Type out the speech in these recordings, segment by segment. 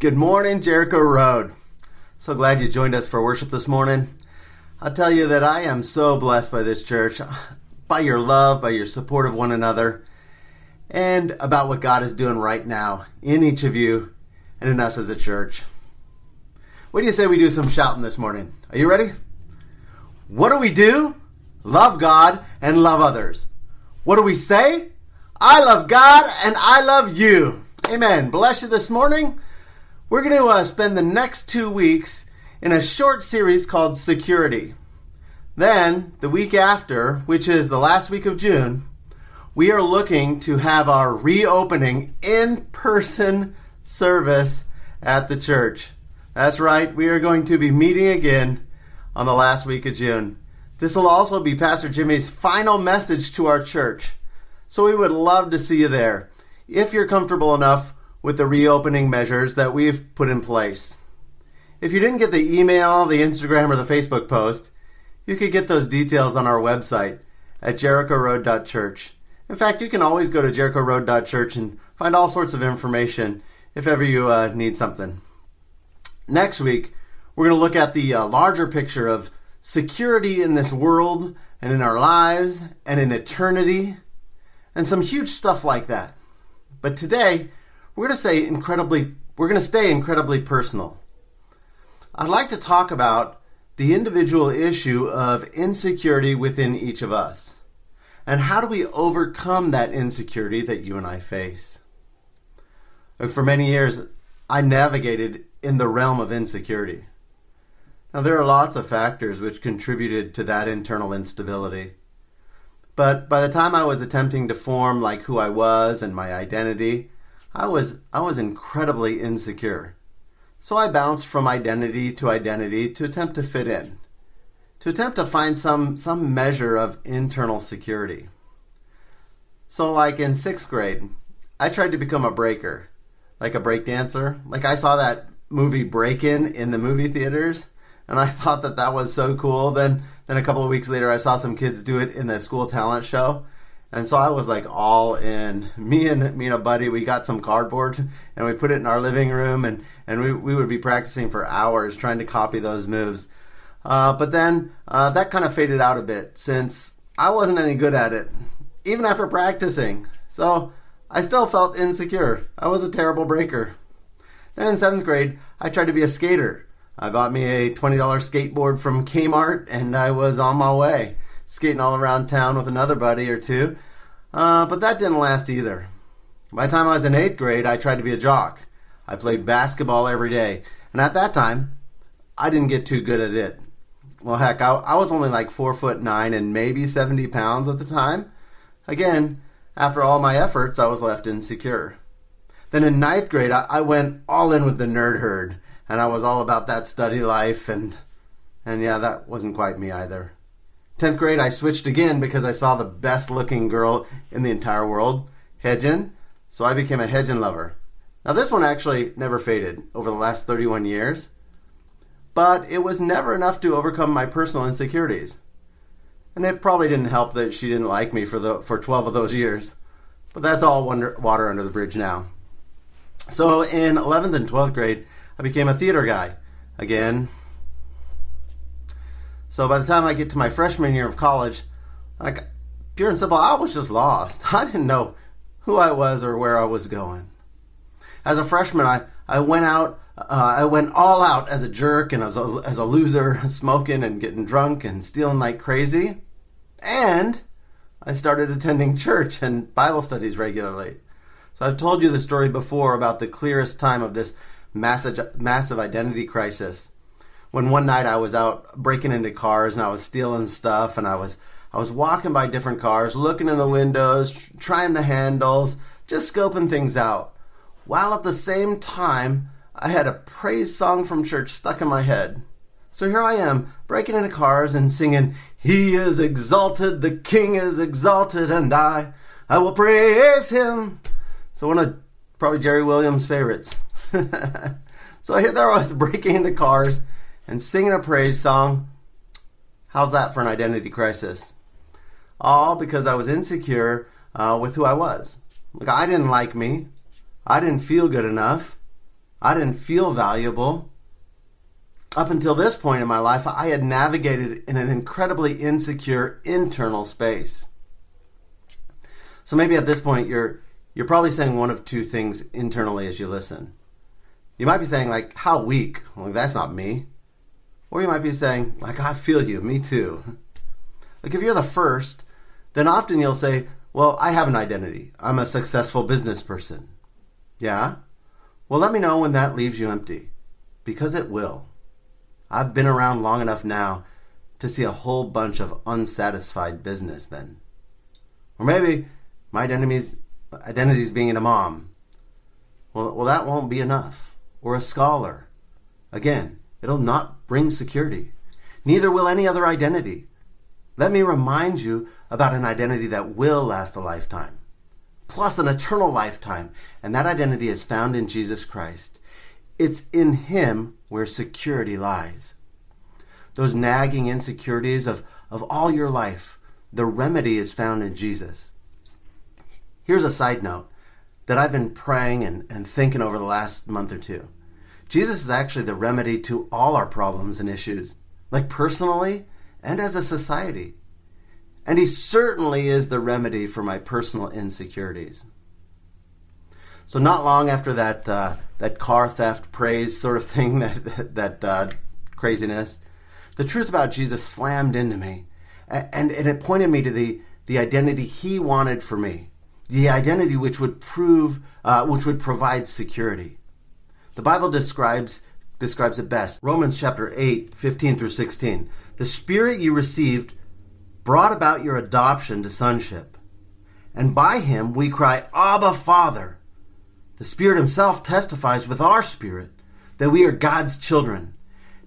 Good morning, Jericho Road. So glad you joined us for worship this morning. I'll tell you that I am so blessed by this church, by your love, by your support of one another, and about what God is doing right now in each of you and in us as a church. What do you say we do some shouting this morning? Are you ready? What do we do? Love God and love others. What do we say? I love God and I love you. Amen. Bless you this morning. We're going to uh, spend the next two weeks in a short series called Security. Then, the week after, which is the last week of June, we are looking to have our reopening in person service at the church. That's right, we are going to be meeting again on the last week of June. This will also be Pastor Jimmy's final message to our church. So we would love to see you there if you're comfortable enough with the reopening measures that we've put in place. If you didn't get the email, the Instagram, or the Facebook post, you could get those details on our website at jerichoroad.church. In fact, you can always go to jerichoroad.church and find all sorts of information if ever you uh, need something. Next week, we're going to look at the uh, larger picture of security in this world and in our lives and in eternity and some huge stuff like that. But today, we're going to say incredibly we're going to stay incredibly personal. I'd like to talk about the individual issue of insecurity within each of us. And how do we overcome that insecurity that you and I face? For many years, I navigated in the realm of insecurity. Now, there are lots of factors which contributed to that internal instability. But by the time I was attempting to form like who I was and my identity, I was I was incredibly insecure. So I bounced from identity to identity to attempt to fit in, to attempt to find some some measure of internal security. So like in 6th grade, I tried to become a breaker, like a break dancer. Like I saw that movie Breakin' in the movie theaters and I thought that that was so cool. Then then a couple of weeks later, I saw some kids do it in the school talent show, and so I was like all in. Me and me and a buddy, we got some cardboard and we put it in our living room, and and we we would be practicing for hours trying to copy those moves. Uh, but then uh, that kind of faded out a bit since I wasn't any good at it, even after practicing. So I still felt insecure. I was a terrible breaker. Then in seventh grade, I tried to be a skater. I bought me a $20 skateboard from Kmart and I was on my way, skating all around town with another buddy or two. Uh, but that didn't last either. By the time I was in eighth grade, I tried to be a jock. I played basketball every day, and at that time, I didn't get too good at it. Well, heck, I, I was only like four foot nine and maybe 70 pounds at the time. Again, after all my efforts, I was left insecure. Then in ninth grade, I, I went all in with the nerd herd and I was all about that study life and and yeah, that wasn't quite me either. 10th grade I switched again because I saw the best looking girl in the entire world, Hejin, so I became a Hejin lover. Now this one actually never faded over the last 31 years, but it was never enough to overcome my personal insecurities. And it probably didn't help that she didn't like me for the for 12 of those years. But that's all wonder, water under the bridge now. So in 11th and 12th grade, I became a theater guy again. So by the time I get to my freshman year of college, like pure and simple, I was just lost. I didn't know who I was or where I was going. As a freshman, I, I went out, uh, I went all out as a jerk and as a, as a loser, smoking and getting drunk and stealing like crazy. And I started attending church and Bible studies regularly. So I've told you the story before about the clearest time of this massive massive identity crisis. When one night I was out breaking into cars and I was stealing stuff and I was I was walking by different cars, looking in the windows, trying the handles, just scoping things out. While at the same time, I had a praise song from church stuck in my head. So here I am, breaking into cars and singing, He is exalted, the King is exalted, and I, I will praise Him. So one of probably Jerry Williams' favorites. so here there I was breaking into cars and singing a praise song. How's that for an identity crisis? All because I was insecure uh, with who I was. Like I didn't like me. I didn't feel good enough. I didn't feel valuable. Up until this point in my life, I had navigated in an incredibly insecure internal space. So maybe at this point you're you're probably saying one of two things internally as you listen. You might be saying like how weak? Well, that's not me. Or you might be saying like I feel you, me too. Like if you're the first, then often you'll say, "Well, I have an identity. I'm a successful business person." Yeah? Well, let me know when that leaves you empty because it will. I've been around long enough now to see a whole bunch of unsatisfied businessmen. Or maybe my identity's identity's being a mom. Well, well, that won't be enough. Or a scholar. Again, it'll not bring security. Neither will any other identity. Let me remind you about an identity that will last a lifetime, plus an eternal lifetime, and that identity is found in Jesus Christ. It's in Him where security lies. Those nagging insecurities of, of all your life, the remedy is found in Jesus. Here's a side note that I've been praying and, and thinking over the last month or two. Jesus is actually the remedy to all our problems and issues, like personally and as a society. And he certainly is the remedy for my personal insecurities. So not long after that uh, that car theft praise sort of thing, that that, uh, craziness, the truth about Jesus slammed into me, and, and, and it pointed me to the the identity He wanted for me the identity which would prove, uh, which would provide security. The Bible describes describes it best. Romans chapter 8, 15 through 16. The Spirit you received brought about your adoption to sonship. And by him we cry, Abba, Father. The Spirit himself testifies with our spirit that we are God's children.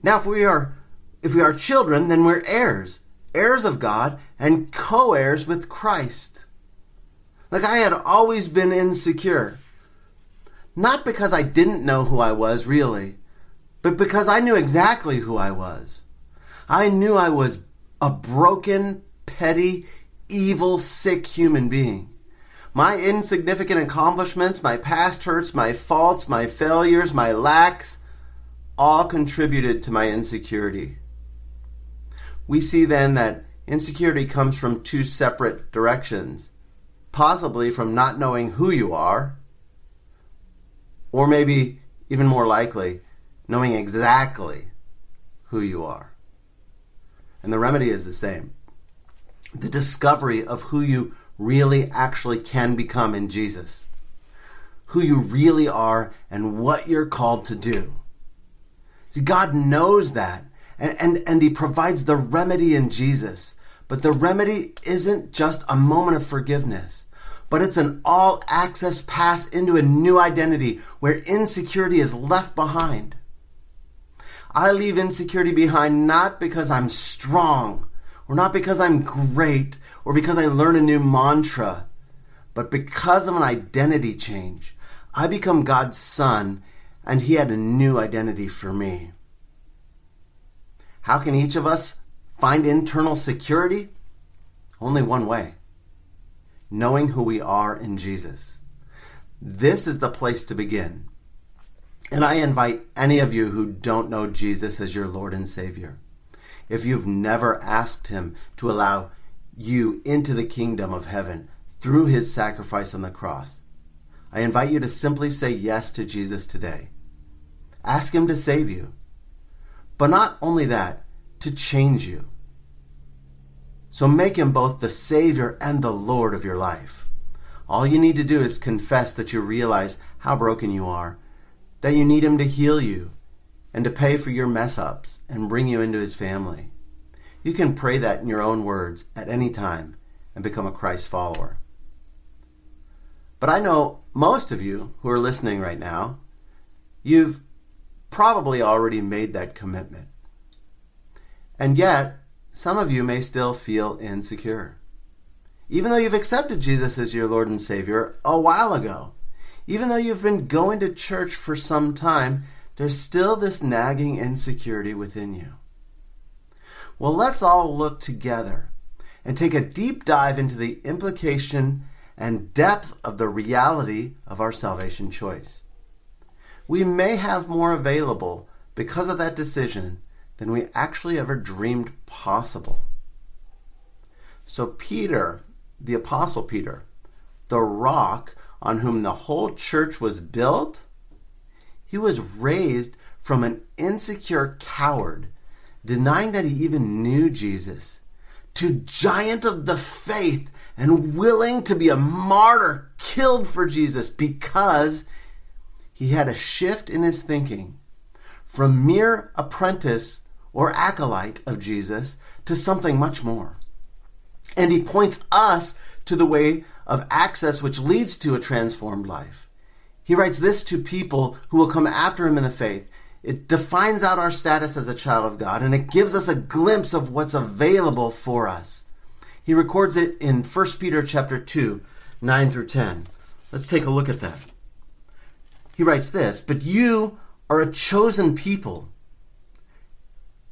Now if we are if we are children, then we're heirs, heirs of God and co-heirs with Christ. Like I had always been insecure. Not because I didn't know who I was really, but because I knew exactly who I was. I knew I was a broken, petty, evil, sick human being. My insignificant accomplishments, my past hurts, my faults, my failures, my lacks, all contributed to my insecurity. We see then that insecurity comes from two separate directions possibly from not knowing who you are, or maybe even more likely, knowing exactly who you are. And the remedy is the same the discovery of who you really actually can become in Jesus, who you really are, and what you're called to do. See, God knows that, and, and, and He provides the remedy in Jesus. But the remedy isn't just a moment of forgiveness but it's an all access pass into a new identity where insecurity is left behind. I leave insecurity behind not because I'm strong, or not because I'm great, or because I learn a new mantra, but because of an identity change. I become God's son, and He had a new identity for me. How can each of us find internal security? Only one way knowing who we are in Jesus. This is the place to begin. And I invite any of you who don't know Jesus as your Lord and Savior, if you've never asked Him to allow you into the kingdom of heaven through His sacrifice on the cross, I invite you to simply say yes to Jesus today. Ask Him to save you. But not only that, to change you. So make him both the Savior and the Lord of your life. All you need to do is confess that you realize how broken you are, that you need him to heal you, and to pay for your mess ups and bring you into his family. You can pray that in your own words at any time and become a Christ follower. But I know most of you who are listening right now, you've probably already made that commitment. And yet, some of you may still feel insecure. Even though you've accepted Jesus as your Lord and Savior a while ago, even though you've been going to church for some time, there's still this nagging insecurity within you. Well, let's all look together and take a deep dive into the implication and depth of the reality of our salvation choice. we may have more available because of that decision than we actually ever dreamed possible. So, Peter, the Apostle Peter, the rock on whom the whole church was built, he was raised from an insecure coward, denying that he even knew Jesus, to giant of the faith and willing to be a martyr killed for Jesus because he had a shift in his thinking from mere apprentice or acolyte of Jesus to something much more. And he points us to the way of access which leads to a transformed life. He writes this to people who will come after him in the faith. It defines out our status as a child of God and it gives us a glimpse of what's available for us. He records it in 1 Peter chapter 2, 9 through 10. Let's take a look at that. He writes this, "But you are a chosen people,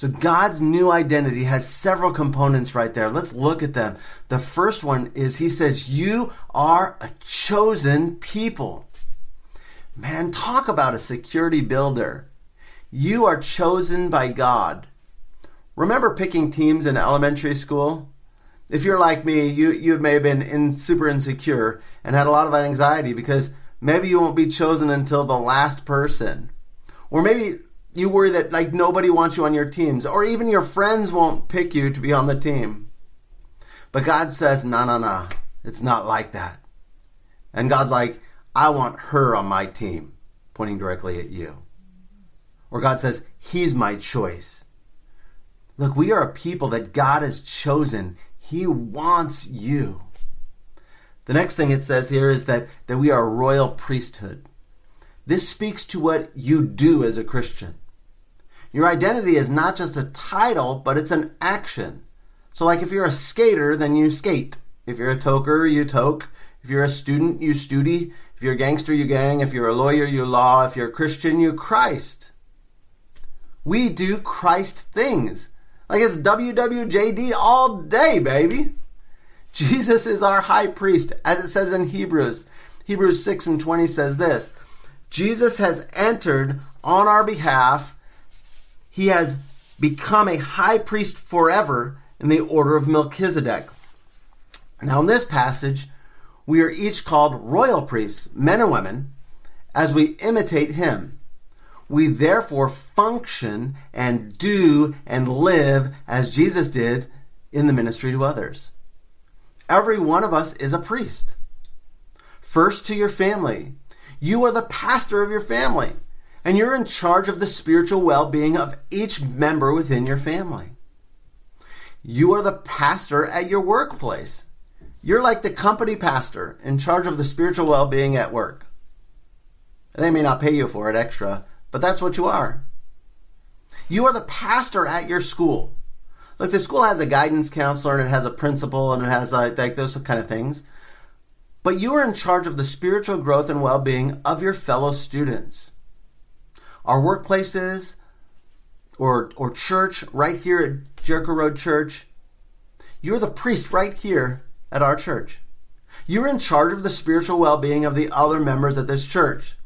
So God's new identity has several components right there. Let's look at them. The first one is He says, You are a chosen people. Man, talk about a security builder. You are chosen by God. Remember picking teams in elementary school? If you're like me, you, you may have been in, super insecure and had a lot of anxiety because maybe you won't be chosen until the last person. Or maybe you worry that like nobody wants you on your teams, or even your friends won't pick you to be on the team. But God says, no, no, no, it's not like that. And God's like, I want her on my team, pointing directly at you. Or God says, He's my choice. Look, we are a people that God has chosen. He wants you. The next thing it says here is that, that we are a royal priesthood. This speaks to what you do as a Christian. Your identity is not just a title, but it's an action. So, like if you're a skater, then you skate. If you're a toker, you toke. If you're a student, you study. If you're a gangster, you gang. If you're a lawyer, you law. If you're a Christian, you Christ. We do Christ things. Like it's WWJD all day, baby. Jesus is our high priest, as it says in Hebrews. Hebrews 6 and 20 says this Jesus has entered on our behalf. He has become a high priest forever in the order of Melchizedek. Now, in this passage, we are each called royal priests, men and women, as we imitate him. We therefore function and do and live as Jesus did in the ministry to others. Every one of us is a priest. First to your family. You are the pastor of your family, and you're in charge of the spiritual well being of each member within your family. You are the pastor at your workplace. You're like the company pastor in charge of the spiritual well being at work. They may not pay you for it extra, but that's what you are. You are the pastor at your school. Look, the school has a guidance counselor and it has a principal and it has like, like those kind of things. But you are in charge of the spiritual growth and well being of your fellow students. Our workplaces or, or church right here at Jericho Road Church, you're the priest right here at our church. You're in charge of the spiritual well being of the other members at this church.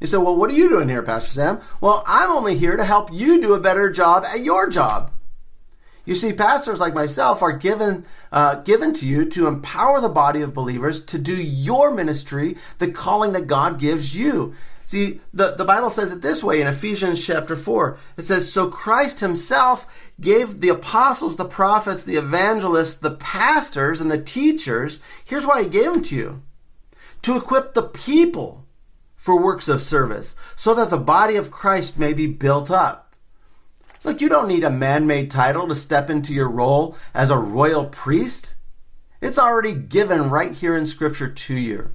You say, well, what are you doing here, Pastor Sam? Well, I'm only here to help you do a better job at your job. You see, pastors like myself are given uh, given to you to empower the body of believers to do your ministry, the calling that God gives you. See, the, the Bible says it this way in Ephesians chapter 4. It says, So Christ himself gave the apostles, the prophets, the evangelists, the pastors, and the teachers. Here's why he gave them to you to equip the people for works of service, so that the body of Christ may be built up. Look, you don't need a man made title to step into your role as a royal priest. It's already given right here in Scripture to you.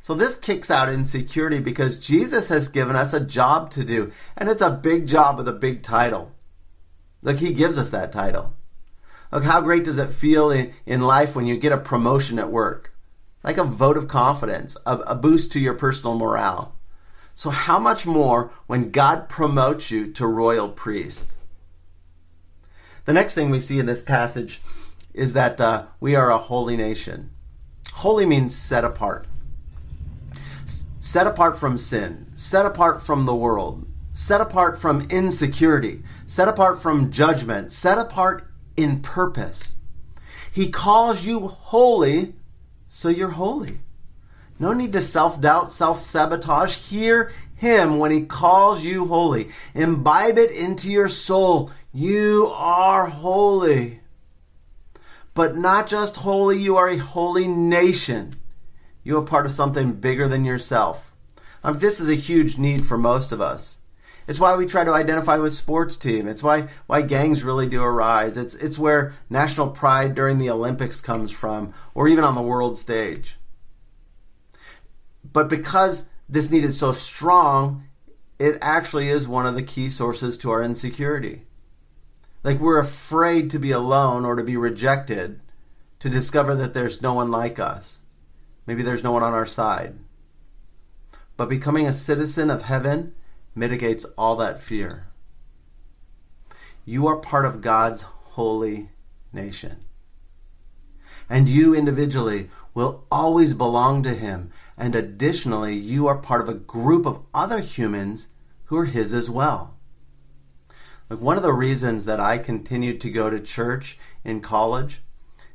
So this kicks out insecurity because Jesus has given us a job to do, and it's a big job with a big title. Look, he gives us that title. Look, how great does it feel in, in life when you get a promotion at work? Like a vote of confidence, a, a boost to your personal morale. So, how much more when God promotes you to royal priest? The next thing we see in this passage is that uh, we are a holy nation. Holy means set apart. Set apart from sin, set apart from the world, set apart from insecurity, set apart from judgment, set apart in purpose. He calls you holy, so you're holy. No need to self doubt, self sabotage. Hear Him when He calls you holy. Imbibe it into your soul. You are holy. But not just holy, you are a holy nation. You are part of something bigger than yourself. Um, this is a huge need for most of us. It's why we try to identify with sports team. It's why why gangs really do arise. It's it's where national pride during the Olympics comes from, or even on the world stage. But because this need is so strong, it actually is one of the key sources to our insecurity. Like we're afraid to be alone or to be rejected, to discover that there's no one like us. Maybe there's no one on our side. But becoming a citizen of heaven mitigates all that fear. You are part of God's holy nation. And you individually will always belong to Him. And additionally, you are part of a group of other humans who are His as well. Like one of the reasons that I continued to go to church in college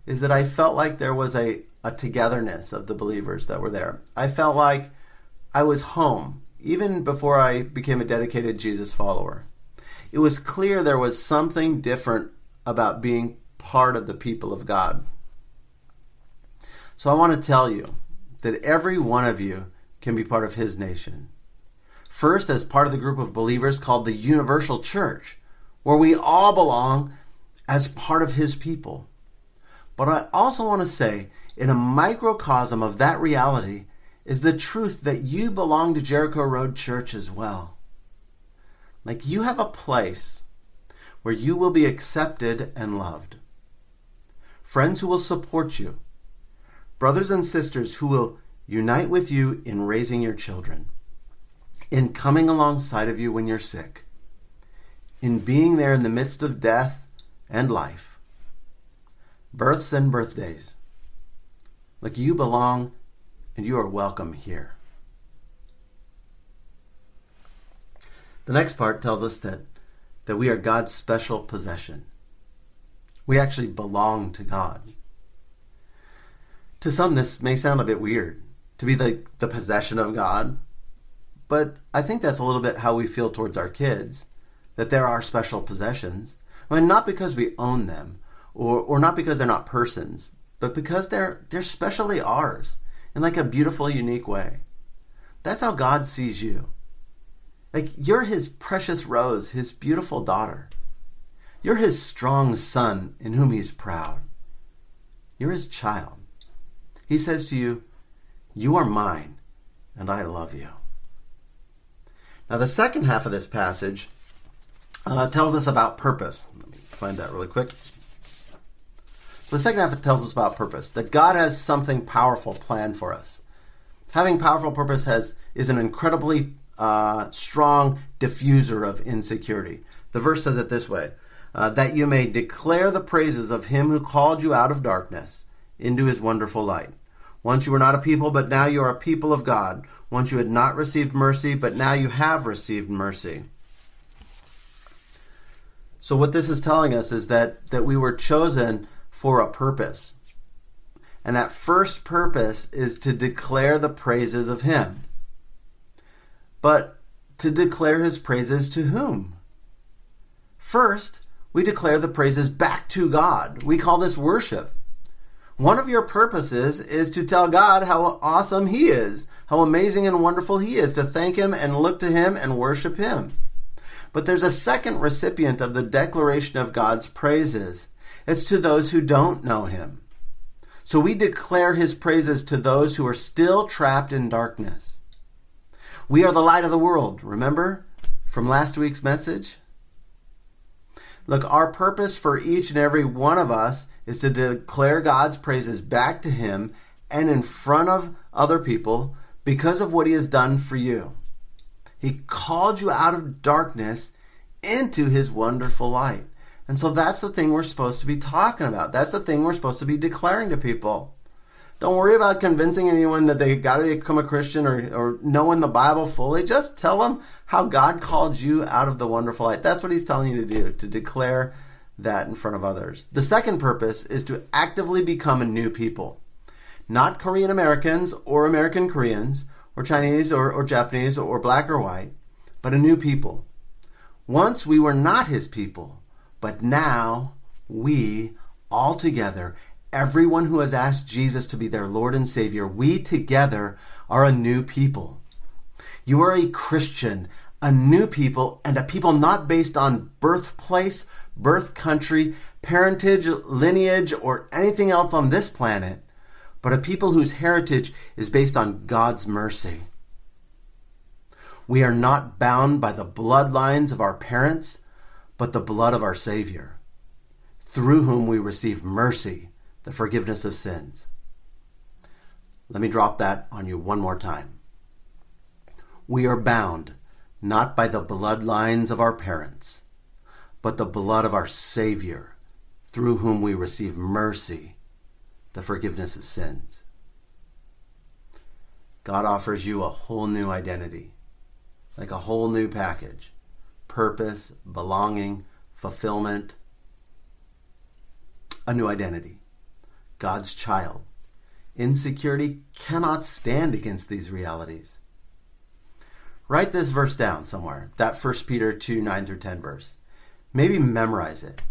is that I felt like there was a, a togetherness of the believers that were there. I felt like I was home, even before I became a dedicated Jesus follower. It was clear there was something different about being part of the people of God. So I want to tell you that every one of you can be part of His nation. First, as part of the group of believers called the Universal Church, where we all belong as part of His people. But I also want to say, in a microcosm of that reality, is the truth that you belong to Jericho Road Church as well. Like you have a place where you will be accepted and loved. Friends who will support you. Brothers and sisters who will unite with you in raising your children, in coming alongside of you when you're sick, in being there in the midst of death and life, births and birthdays. Like you belong and you are welcome here. The next part tells us that, that we are God's special possession. We actually belong to God. To some, this may sound a bit weird to be the, the possession of God, but I think that's a little bit how we feel towards our kids that they're our special possessions. I mean, not because we own them or, or not because they're not persons, but because they're, they're specially ours in like a beautiful, unique way. That's how God sees you. Like you're his precious rose, his beautiful daughter. You're his strong son in whom he's proud. You're his child. He says to you, You are mine, and I love you. Now, the second half of this passage uh, tells us about purpose. Let me find that really quick. The second half tells us about purpose, that God has something powerful planned for us. Having powerful purpose has is an incredibly uh, strong diffuser of insecurity. The verse says it this way: uh, that you may declare the praises of Him who called you out of darkness into His wonderful light. Once you were not a people, but now you are a people of God. Once you had not received mercy, but now you have received mercy. So what this is telling us is that that we were chosen for a purpose. And that first purpose is to declare the praises of Him. But to declare His praises to whom? First, we declare the praises back to God. We call this worship. One of your purposes is to tell God how awesome He is, how amazing and wonderful He is, to thank Him and look to Him and worship Him. But there's a second recipient of the declaration of God's praises, it's to those who don't know him. So we declare his praises to those who are still trapped in darkness. We are the light of the world, remember from last week's message? Look, our purpose for each and every one of us is to declare God's praises back to Him and in front of other people because of what He has done for you. He called you out of darkness into His wonderful light. And so that's the thing we're supposed to be talking about. That's the thing we're supposed to be declaring to people. Don't worry about convincing anyone that they got to become a Christian or, or knowing the Bible fully. Just tell them how God called you out of the wonderful light. That's what He's telling you to do, to declare that in front of others. The second purpose is to actively become a new people. Not Korean Americans or American Koreans or Chinese or, or Japanese or black or white, but a new people. Once we were not His people, but now we all together everyone who has asked Jesus to be their Lord and Savior, we together are a new people. You are a Christian, a new people, and a people not based on birthplace, birth country, parentage, lineage, or anything else on this planet, but a people whose heritage is based on God's mercy. We are not bound by the bloodlines of our parents, but the blood of our Savior, through whom we receive mercy the forgiveness of sins. Let me drop that on you one more time. We are bound not by the bloodlines of our parents, but the blood of our Savior, through whom we receive mercy, the forgiveness of sins. God offers you a whole new identity, like a whole new package purpose, belonging, fulfillment, a new identity. God's child. Insecurity cannot stand against these realities. Write this verse down somewhere, that 1 Peter 2 9 through 10 verse. Maybe memorize it.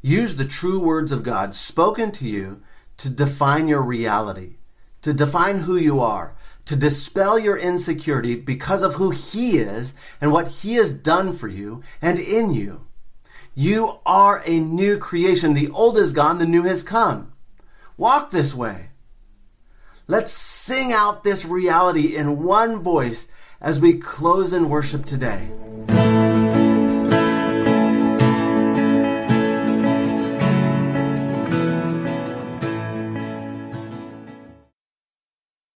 Use the true words of God spoken to you to define your reality, to define who you are, to dispel your insecurity because of who He is and what He has done for you and in you. You are a new creation. The old is gone, the new has come. Walk this way. Let's sing out this reality in one voice as we close in worship today.